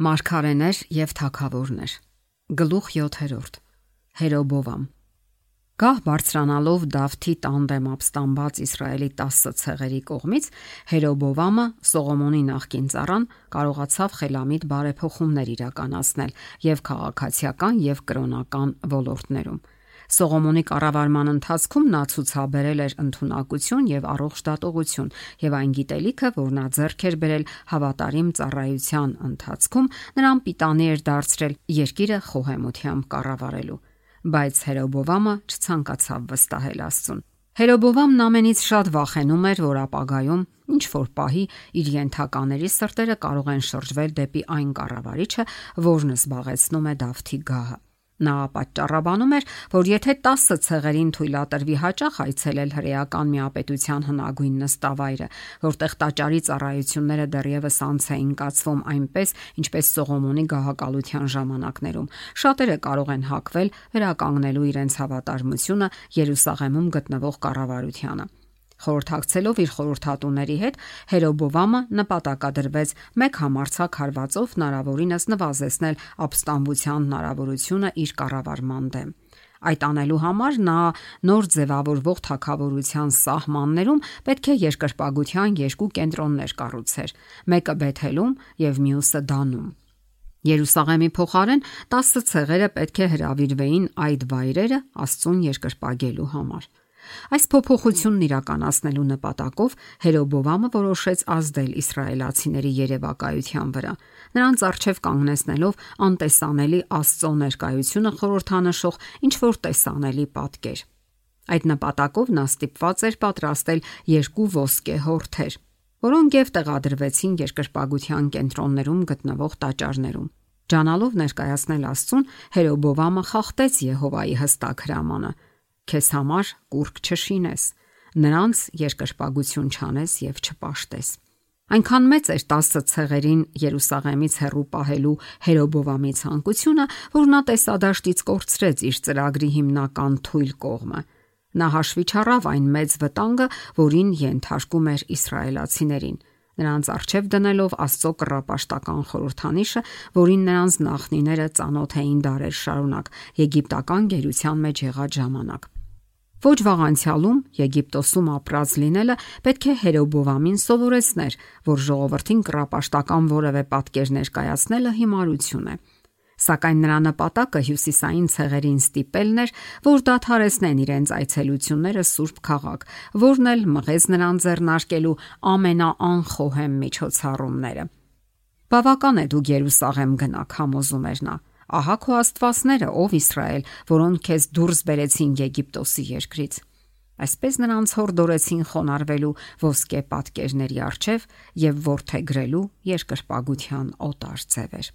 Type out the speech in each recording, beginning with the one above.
Մարգարեներ եւ թագավորներ Գլուխ 7 Հերոբովամ. Գահ բարձրանալով Դավթի տանդեմ ապստամբած Իսրայելի 10 ցեղերի կողմից Հերոբովամը Սողոմոնի նախկին ծառան կարողացավ խելամիտ բարեփոխումներ իրականացնել եւ քաղաքացիական եւ կրոնական ոլորտներում Սողոմոնի կառավարման ընթացքում նա ցուցաբերել էր ընտունակություն եւ առողջ դատողություն եւ այն գիտելիքը, որ նա ձեռք էր բերել հավատարիմ ծառայության ընթացքում, նրան պիտանի էր դարձրել երկիրը խոհեմությամբ կառավարելու։ Բայց Հերոբովամը չցանկացավ վստահել Աստծուն։ Հերոբովամն ամենից շատ վախենում էր, որ ապագայում ինչ որ պահի իր յենթակաների սրտերը կարող են շրջվել դեպի այն կառավարիչը, որն զբաղեցնում է Դավթի գահը։ Նա պատճառաբանում էր, որ եթե 10 ցեղերին թույլատրվի հաճախ այցելել հրեական միապետության հնագույն նստավայրը, որտեղ տաճարի ծառայությունները դեռևս անց էին կացվում այնպես, ինչպես Սողոմոնի գահակալության ժամանակներում, շատերը կարող են հակվել վերականգնելու իրենց հավատարմությունը Երուսաղեմում գտնվող կառավարությանը։ Խորհրդակցելով իր խորհրդատուների հետ, Հերոբովամը նպատակադրվեց մեկ համարցակ հարվածով հնարավորինս նվազեցնել ապստամբության հնարավորությունը իր կառավարման դեմ։ Այդ անելու համար նա նոր ձևավորվող թակավորության սահմաններում պետք է երկրպագության երկու կենտրոններ կառուցեր՝ մեկը Բեթելում եւ մյուսը Դանում։ Երուսաղեմի փոխարեն 10 ցեղերը պետք է հրավիրվեին այդ վայրերը Աստծուն երկրպագելու համար։ Այս փոփոխությունն իրականացնելու նպատակով Հերոբովամը որոշեց ազդել իսրայելացիների երևակայության վրա։ Նրանց արժև կանգնեցնելով անտեսանելի Աստծո ներկայությունը խորհրդանշող ինչ որ տեսանելի պատկեր։ Այդ նպատակով նա ստիպված էր պատրաստել երկու ոսկե հորթեր, որոնք եւ տեղադրվեցին երկրպագության կենտրոններում գտնվող տաճարներում։ Ջանալով ներկայացնել Աստծուն, Հերոբովամը խախտեց Եհովայի հստակ հրամանը քեզ համար կուրկ չշինես, նրանց երկրպագություն չանես եւ չպաշտես։ Այնքան մեծ էր 10 ցեղերին Երուսաղեմից հեռու պահելու Հերոբովամի ցանկությունը, որ նա տեսադաշտից կորցրեց իր ծրագրի հիմնական թույլ կողմը։ Նա հաշվի չառավ այն մեծ վտանգը, որին ենթարկում էր իսրայելացիներին նրանց արչև դնելով Աստծո կռապաշտական խորհրդանիշը, որին նրանց նախնիները ծանոթ էին դարեր շարունակ Եգիպտական գերության մեջ եղած ժամանակ։ Ոչ վաղ անցյալում Եգիպտոսում ապրած լինելը պետք է Հերոբովամին սովորեցներ, որ ժողովրդին կրապաշտական որևէ պատկեր ներկայացնելը հիմարություն է։ Սակայն նրա նպատակը հյուսիսային ցեղերին ստիպելն էր, որ դադարեցնեն իրենց այցելությունները Սուրբ քաղաք, որն էլ մղեց նրան ձեռնարկելու ամենաանխոհեմ միջոցառումները։ Բավական է դուք Երուսաղեմ գնաք, համոզում էր նա ահա քո աստվածները, ով Իսրայել, որոնք քեզ դուրս բերեցին Եգիպտոսի երկրից։ Այսպես նրանց հորդորեցին խոնարվելու ոսկե պատկերների արչև եւ ворթեգրելու երկրպագության օտար ձևեր։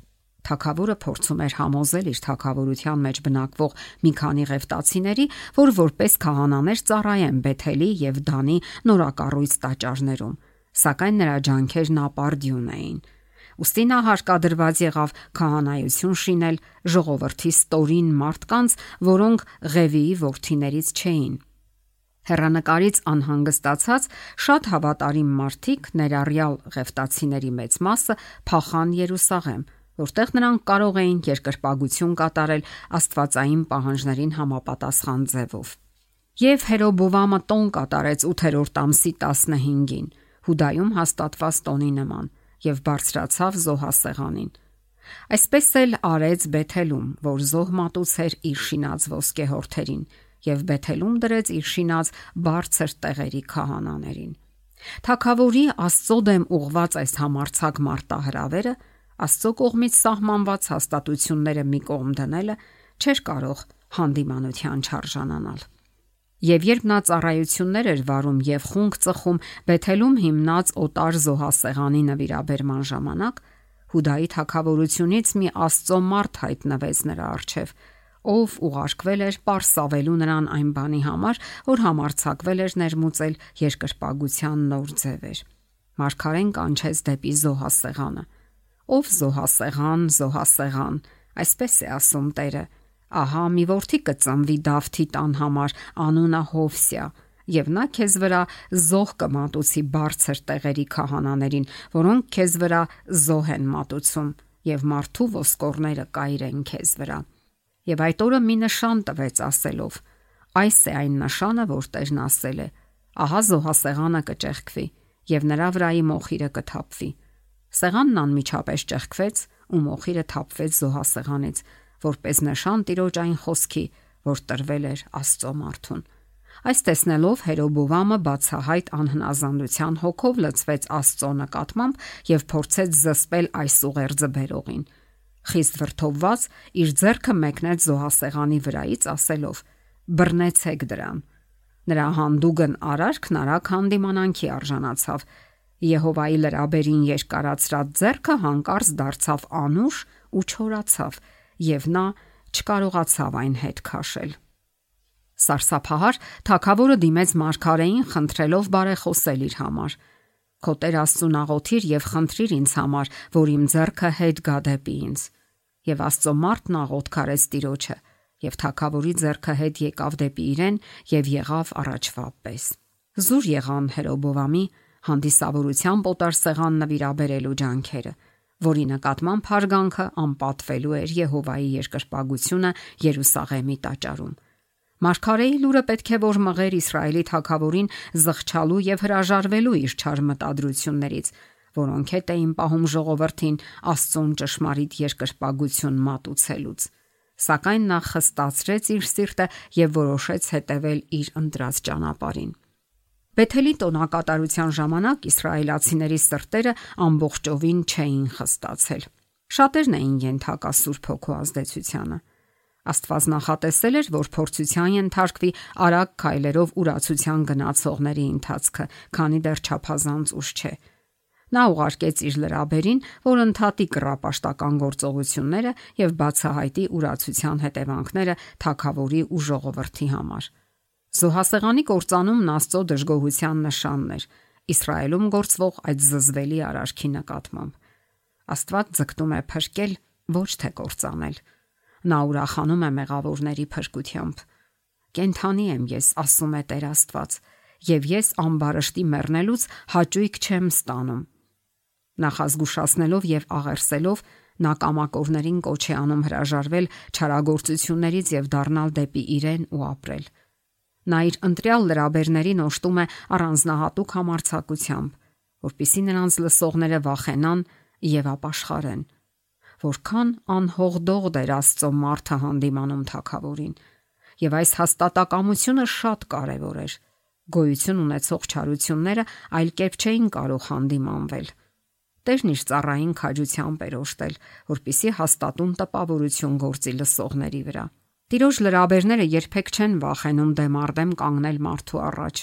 Թակավորը փորձում էր համոզել իր թակավորության մեջ բնակվող մի քանի ղևտացիների, որ որպես քահանաներ ծառայեն Բեթելի եւ Դանի նորակառույց տաճարներում, սակայն նրա ջանքերն ապարդյուն էին։ Ոստի նա հարկադրված եղավ քահանայություն շինել ժողովրդի ստորին մարդկանց, որոնք Ղևիի ворթիներից չէին։ Հերանկարից անհանգստացած շատ հավատարիմ մարդիկ, ներառյալ ղևտացիների մեծ մասը, փախան Երուսաղեմ, որտեղ նրանք կարող էին երկրպագություն կատարել աստվածային պահանջներին համապատասխան ձևով։ Եվ Հերոբովամը տոն կատարեց 8-րդ ամսի 15-ին, Հուդայում հաստատված տոնի նման, եւ բարձրացավ զոհասեղանին։ Այսպես էլ արեց Բեթելում, որ զոհ մատուցեր իր շինած ոսկե հորթերին եւ Բեթելում դրեց իր շինած բարձր տեղերի քահանաներին։ Թագավորի Աստծո դեմ ուղված այս համարցակ մարտահրավերը Աստծո կողմից սահմանված հաստատությունները մի կողմ դնելը չէր կարող հանդիմանության չարժանանալ։ Եվ երբ նա ծառայություններ էր վարում եւ խունկ ծխում Բեթելում հիմնած օտար զոհասեղանի նվիրաբերման ժամանակ, Հուդայի թակավորությունից մի Աստծո մարդ հայտնվեց նրա առջև, ով ուղարկվել էր པարսավելու նրան այն բանի համար, որ համարցակվել էր ներմուծել երկրպագության նոր ձևեր։ Մարգարեն կանչեց դեպի զոհասեղանը։ Ով զոհասեղան, զոհասեղան, այսպես է ասում Տերը ահա մի ворթի կծնվի Դավթի տան համար, անունը Հովսիա, եւ նա քեզ վրա զոհ կմատուցի բարձր տեղերի քահանաներին, որոնք քեզ վրա զոհ են մատուցում եւ մարդու ոսկորները կայրեն քեզ վրա։ Եվ այդ օրը մի նշան տվեց ասելով. Այս է այն նշանը, որ Տերն ասել է. Ահա զոհասեղանը կճեղքվի եւ նրա վրայի մոխիրը կթափվի։ Սեղանն անմիջապես ճեղքվեց ու մոխիրը թափվեց զոհասեղանից, որպես նշան տիրոջ այն խոսքի, որ տրվել էր Աստծո մարդուն։ Այս տեսնելով Հերոբովամը բացահայտ անհնազանդության հոգով լցվեց Աստծո նկատմամբ եւ փորձեց զսպել այս ուղերձը բերողին։ Խիստ վրթովված իր ձեռքը մեկնեց զոհասեղանի վրայից ասելով. «Բռնեցեք դրան»։ Նրա հանդուգն արարքն արագ հանդիմանանքի արժանացավ։ Եհովայի լրաբերին երկարացրած ձեռքը հանկարծ դարձավ անուշ ու չորացավ, եւ նա չկարողացավ այն հետ քաշել։ Սարսափահար թակավորը դիմեց Մարգարեին խնդրելով բարեխոսել իր համար։ Քո Տեր Աստծուն աղոթիր եւ խնդրիր ինձ համար, որ իմ ձեռքը հետ գա դեպի ինձ։ Եվ Աստծո մարդն աղոթ կարեց Տիրոջը, եւ թակավորի ձեռքը հետ եկավ դեպի իրեն եւ եղավ առաջվա պես։ Զուր եղան Հերոբովամի հանդիսավորության պոտար սեղան նվիրաբերելու ջանքերը, որի նկատմամբ հարգանքը անպատվելու էր Եհովայի երկրպագությունը Երուսաղեմի տաճարում։ Մարգարեի լուրը պետք է որ մղեր Իսրայելի թագավորին զղջալու եւ հրաժարվելու իր չար մտադրություններից, որոնք հետ էին պահում ժողովրդին Աստծուն ճշմարիտ երկրպագություն մատուցելուց։ Սակայն նա խստացրեց իր սիրտը եւ որոշեց հետևել իր ընտրած ճանապարհին։ Բեթելի տոնակատարության ժամանակ իսրայելացիների սրտերը ամբողջովին չէին խստացել։ Շատերն էին ենթակա Սուրբ Հոգու ազդեցությանը։ Աստված նախատեսել էր, որ փորձության ենթարկվի արագ քայլերով ուրացության գնացողների ընթացքը, քանի դեռ չափազանց ուշ չէ։ Նա ուղարկեց իր լրաբերին, որ ընդհատի կռապաշտական գործողությունները եւ բացահայտի ուրացության հետևանքները թակավորի ու ժողովրդի համար։ Զոհասեղանի կործանումն Աստծո դժգոհության նշանն էր Իսրայելում գործվող այդ զզվելի արարքի նկատմամբ։ Աստված ձգտում է փրկել, ոչ թե կործանել։ Նա ուրախանում է մեղավորների փրկությամբ։ Կենթանի եմ ես, ասում է Տեր Աստված, եւ ես ամբարշտի մեռնելուց հաճույք չեմ ստանում։ Նախազգուշացնելով եւ աղերսելով նա կամակորներին կոչ է անում հրաժարվել չարագործություններից եւ դառնալ դեպի իրեն ու ապրել։ Նա իր ընտրյալ լրաբերներին օշտում է առանձնահատուկ համարցակությամբ, որpիսի նրանց լսողները վախենան եւ ապաշխարեն որքան անհողդող դեր Աստծո մարդը հանդիմանում թակավորին։ Եվ այս հաստատակամությունը շատ կարևոր էր։ Գոյություն ունեցող չարությունները այլ կերպ չէին կարող հանդիմանվել։ Տերն իր ծառային քաջությամբ էր օշտել, որpիսի հաստատուն տպավորություն գործի լսողների վրա։ Տիրոջ լրաբերները երբեք չեն վախենում դեմ արդեմ կանգնել մարդու առաջ։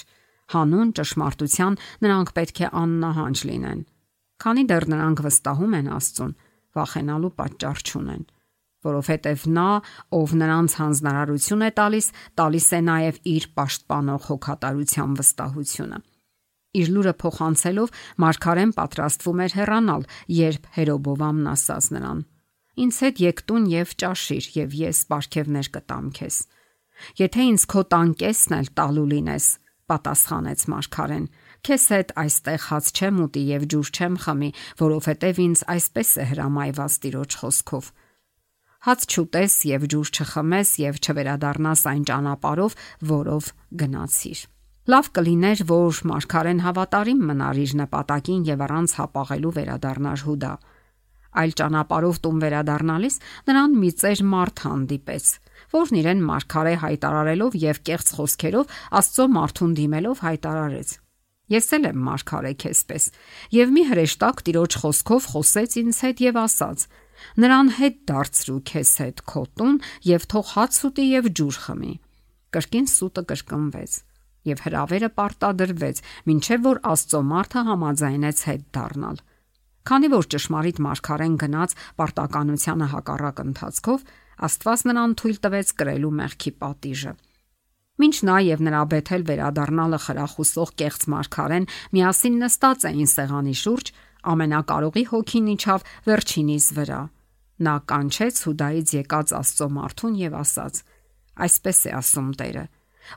Հանուն ճշմարտության նրանք պետք է աննահանջ լինեն։ Քանի դեռ նրանք վստահում են Աստծուն, վախենալու պատճառ չունեն, որովհետև նա, ով նրանց հանձնարարություն է տալիս, տալիս է նաև իր պաշտպանող հոգատարության վստահությունը։ Իր լուրը փոխանցելով Մարգարեն պատրաստվում էր հեռանալ, երբ Հերոբովամն ասաց նրան. Ինձ հետ եկտուն եւ ճաշիր եւ ես ապարքևներ կտամ քեզ։ Եթե ինձ քո տանկեսն էլ տալու լինես, պատասխանեց Մարգարեն, Քեզ հետ այստեղ հաց չեմ ուտի եւ ջուր չեմ խմի, որովհետեւ ինձ այսպես է հրամայված Տիրոջ խոսքով։ Հաց չուտես եւ ջուր չխմես եւ չվերադառնաս այն ճանապարով, որով գնացիր։ Լավ կլիներ, որ Մարգարեն հավատարիմ մնար իր նպատակին եւ առանց հապաղելու վերադառնար Հուդա։ Այլ ճանապարով տուն վերադառնալիս նրան մի ծեր մարդ հանդիպեց, որն իրեն Մարգարե հայտարարելով եւ կեղծ խոսքերով Աստծո մարդուն դիմելով հայտարարեց. Ես էլ եմ մարգարե քեզպես։ Եվ մի հրեշտակ տիրոջ խոսքով խոսեց ինձ հետ եւ ասաց. Նրան հետ դարձրու քեզ հետ քոտուն եւ թող հաց ուտի եւ ջուր խմի։ Կրկին սուտը կրկնվեց եւ հրավերը պարտադրվեց, ինչեւ որ Աստծո մարդը համաձայնեց հետ դառնալ։ Քանի որ ճշմարիտ մարգարեն գնաց պարտականությանը հակառակ ընթացքով, Աստված նրան թույլ տվեց կրելու մեղքի պատիժը։ Մինչ նա եւ նրա բեթել վերադառնալը խրախուսող կեղծ մարգարեն միասին նստած էին սեղանի շուրջ, ամենակարողի հոգին իջավ վերջինիս վրա։ Նա կանչեց Հուդայից եկած Աստծո մարդուն եւ ասաց. Այսպես է ասում Տերը,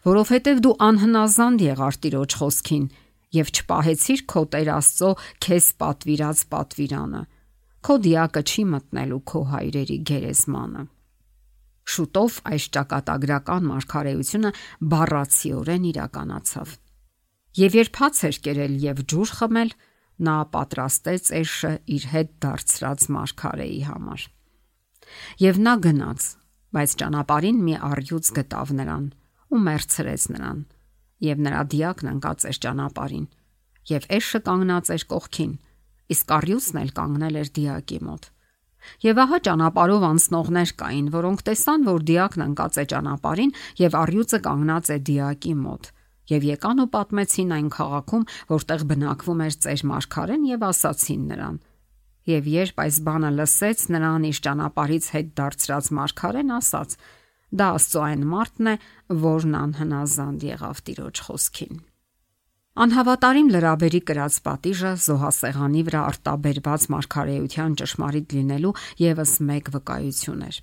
որովհետեւ դու անհնազանդ եղար Տիրոջ խոսքին եւ չպահեցիր քո Տեր Աստծո քեզ պատվիրած պատվիրանը։ քո դիակը չի մտնելու քո հայրերի գերեզմանը։ Շուտով այս ճակատագրական մարգարեությունը բառացիորեն իրականացավ։ Եվ երբ հաց էր կերել եւ ջուր խմել, նա պատրաստեց Էշը իր հետ դարձրած մարգարեի համար։ Եվ նա գնաց, բայց ճանապարհին մի առյուծ գտավ նրան ու մերցրեց նրան, եւ նրա դիակն ընկած էր ճանապարհին, եւ Էշը կանգնած էր կողքին, իսկ առյուծն էլ կանգնել էր դիակի մոտ։ Եվ ահա ճանապարհով անցնողներ կային, որոնք տեսան, որ դիակն ընկած է ճանապարհին եւ առյուծը կանգնած է դիակի մոտ։ Եվ եկան ու պատմեցին այն քաղաքում, որտեղ բնակվում էր ծեր Մարգարեն եւ ասացին նրան. Եվ երբ այս բանը լսեց, նրան իր ճանապարից հետ դարձրած Մարգարեն ասաց. Դա Աստծո այն մարդն է, որն անհնազանդ եղավ Տիրոջ խոսքին։ Անհավատարիմ լրաբերի կրած պատիժը զոհասեղանի վրա արտաբերված մարգարեության ճշմարիտ լինելու եւս մեկ վկայություն էր։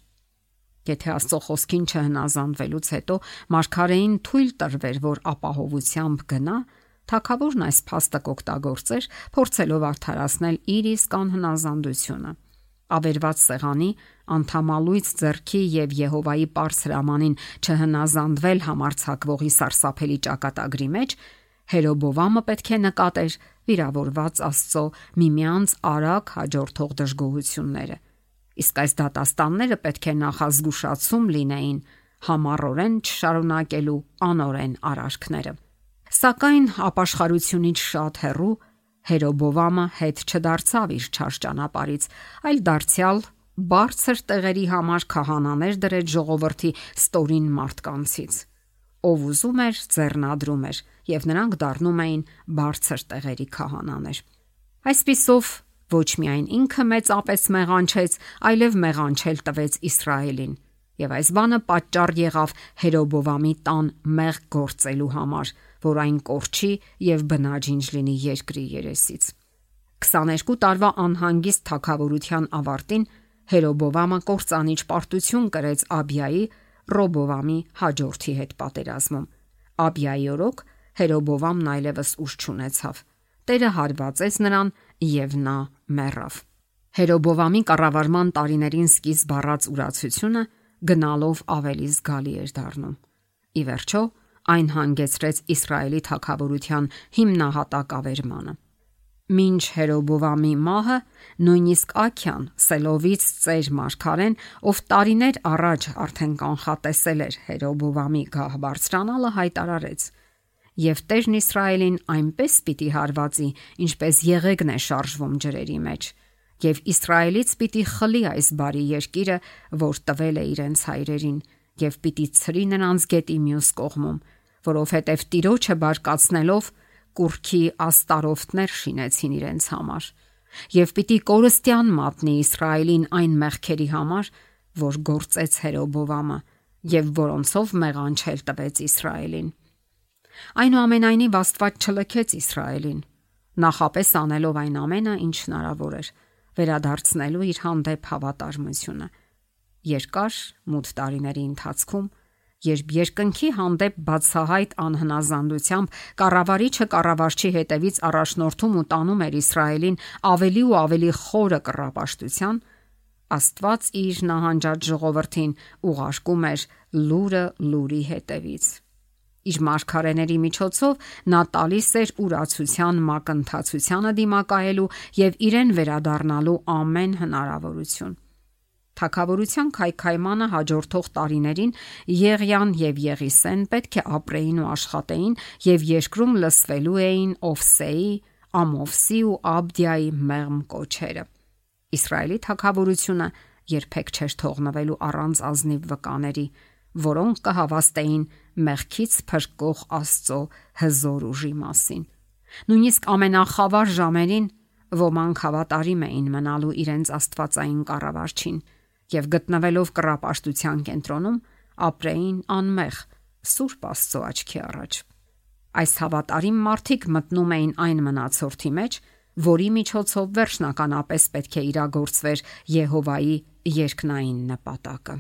Եթե Աստծո խոսքին չհնազանդվելուց հետո մարգարեին թույլ տրվեր, որ ապահովությամբ գնա, Թագավորն այս փաստը կօգտագործեր, փորձելով արդարացնել իր իսկ անհնազանդությունը։ Ավերված սեղանի, Անթամալույց зерքի եւ Եհովայի པարս հրամանին չհնազանդվել համարցակվողի սարսափելի ճակատագրի մեջ Հերոբովամը պետք է նկատեր վիրավորված Աստծո միմյանց արագ հաջորդող դժգոհությունները։ Իսկ այս դատաստանները պետք է նախազգուշացում լինեին համառորեն չշարունակելու անորեն արարքները։ Սակայն ապաշխարությունից շատ հեռու Հերոբովամը հետ չդարձավ իր ճարճանապարից, այլ դարձյալ բարձր տեղերի համար քահանաներ դրեց ժողովրդի ստորին մարդկանցից ով ուզում էր ձեռնադրում էր եւ նրանք դառնում էին բարձր տեղերի քահանաներ։ Այսպիսով ոչ միայն ինքը մեծապես մեղանչեց, այլև մեղանչել տվեց Իսրայելին։ Եվ այս բանը պատճառ եղավ Հերոբովամի տան մեղ գործելու համար, որ այն կորչի եւ բնաջինջ լինի երկրի երեսից։ 22 տարվա անհանգիստ թակավորության ավարտին Հերոբովամը կործանիչ պարտություն կրեց Աբիայի Ռոբովամի հաջորդի հետ պատերազմում։ Աբիայի օրոք Հերոբովամն այլևս ուժ չունեցավ։ Տերը հարվածեց նրան եւ նա մեռավ։ Հերոբովամի կառավարման տարիներին սկիզբ առած ուրացությունը գնալով ավելի զգալի էր դառնում։ Ի վերջո, այն հանգեցրեց Իսրայելի թակավորության հիմնահատակ ավերմանը։ Մինչ Հերոբովամի մահը նույնիսկ Աքյան Սելովից ծեր Մարգարեն, ով տարիներ առաջ արդեն կանխատեսել էր Հերոբովամի գահ բարձրանալը հայտարարեց. Եւ Տերն Իսրայելին այնպես պիտի հարվածի, ինչպես եղեգն է շարժվում ջրերի մեջ, եւ Իսրայելից պիտի խլի այս բարի երկիրը, որ տվել է իրենց հայրերին, եւ պիտի ցրի նրանց գետի մյուս կողմում, որովհետեւ Տիրոջը բարկացնելով կուրքի աստարոֆտներ շինեցին իրենց համար եւ պիտի կորստյան մատնի Իսրայելին այն մեղքերի համար, որ գործեց Հերոբովամը եւ որոնցով մեղանչել տվեց Իսրայելին։ Այնուամենայնիվ Աստված չլքեց Իսրայելին, նախապես անելով այն ամենը, ինչ հնարավոր էր, վերադարձնելու իր հանդեպ հավատարմությունը։ Երկար մութ տարիների ընթացքում երբ երկնքի հանդեպ բացահայտ անհնազանդությամբ կառավարիչը կառավարչի հետևից առաջնորդում ու տանում էր Իսրայելին ավելի ու ավելի խորը կռապաշտության, Աստված իր նահանջած ժողովրդին ուղարկում էր լուրը լուրի հետևից։ Իր մարգարեների միջոցով նա տալիս էր ուրացության մակընթացությանը դիմակայելու եւ իրեն վերադառնալու ամեն հնարավորություն։ Թագավորության քայքայմանը հաջորդող տարիներին Եղյան եւ Եղիսեն պետք է ապրեին ու աշխատեին եւ երկրում լսվելու էին Օֆսեի, Ամովսի ու Աբդիայի մեղմ կոչերը։ Իսրայելի թագավորությունը երբեք չէր թողնվելու առանց ազնիվ վկաների, որոնք կհավաստեին մեղքից փրկող Աստծո հզոր ուժի մասին։ Նույնիսկ ամենախավար ժամերին ոմանք հավատարիմ էին մնալու իրենց Աստվածային կառավարչին եւ գտնվելով կռապաշտության կենտրոնում ապրեին անմեղ Սուրբ Աստծո աչքի առաջ։ Այս հավատարիմ մարդիկ մտնում էին այն մնացորդի մեջ, որի միջոցով վերջնականապես պետք է իրագործվեր Եհովայի երկնային նպատակը։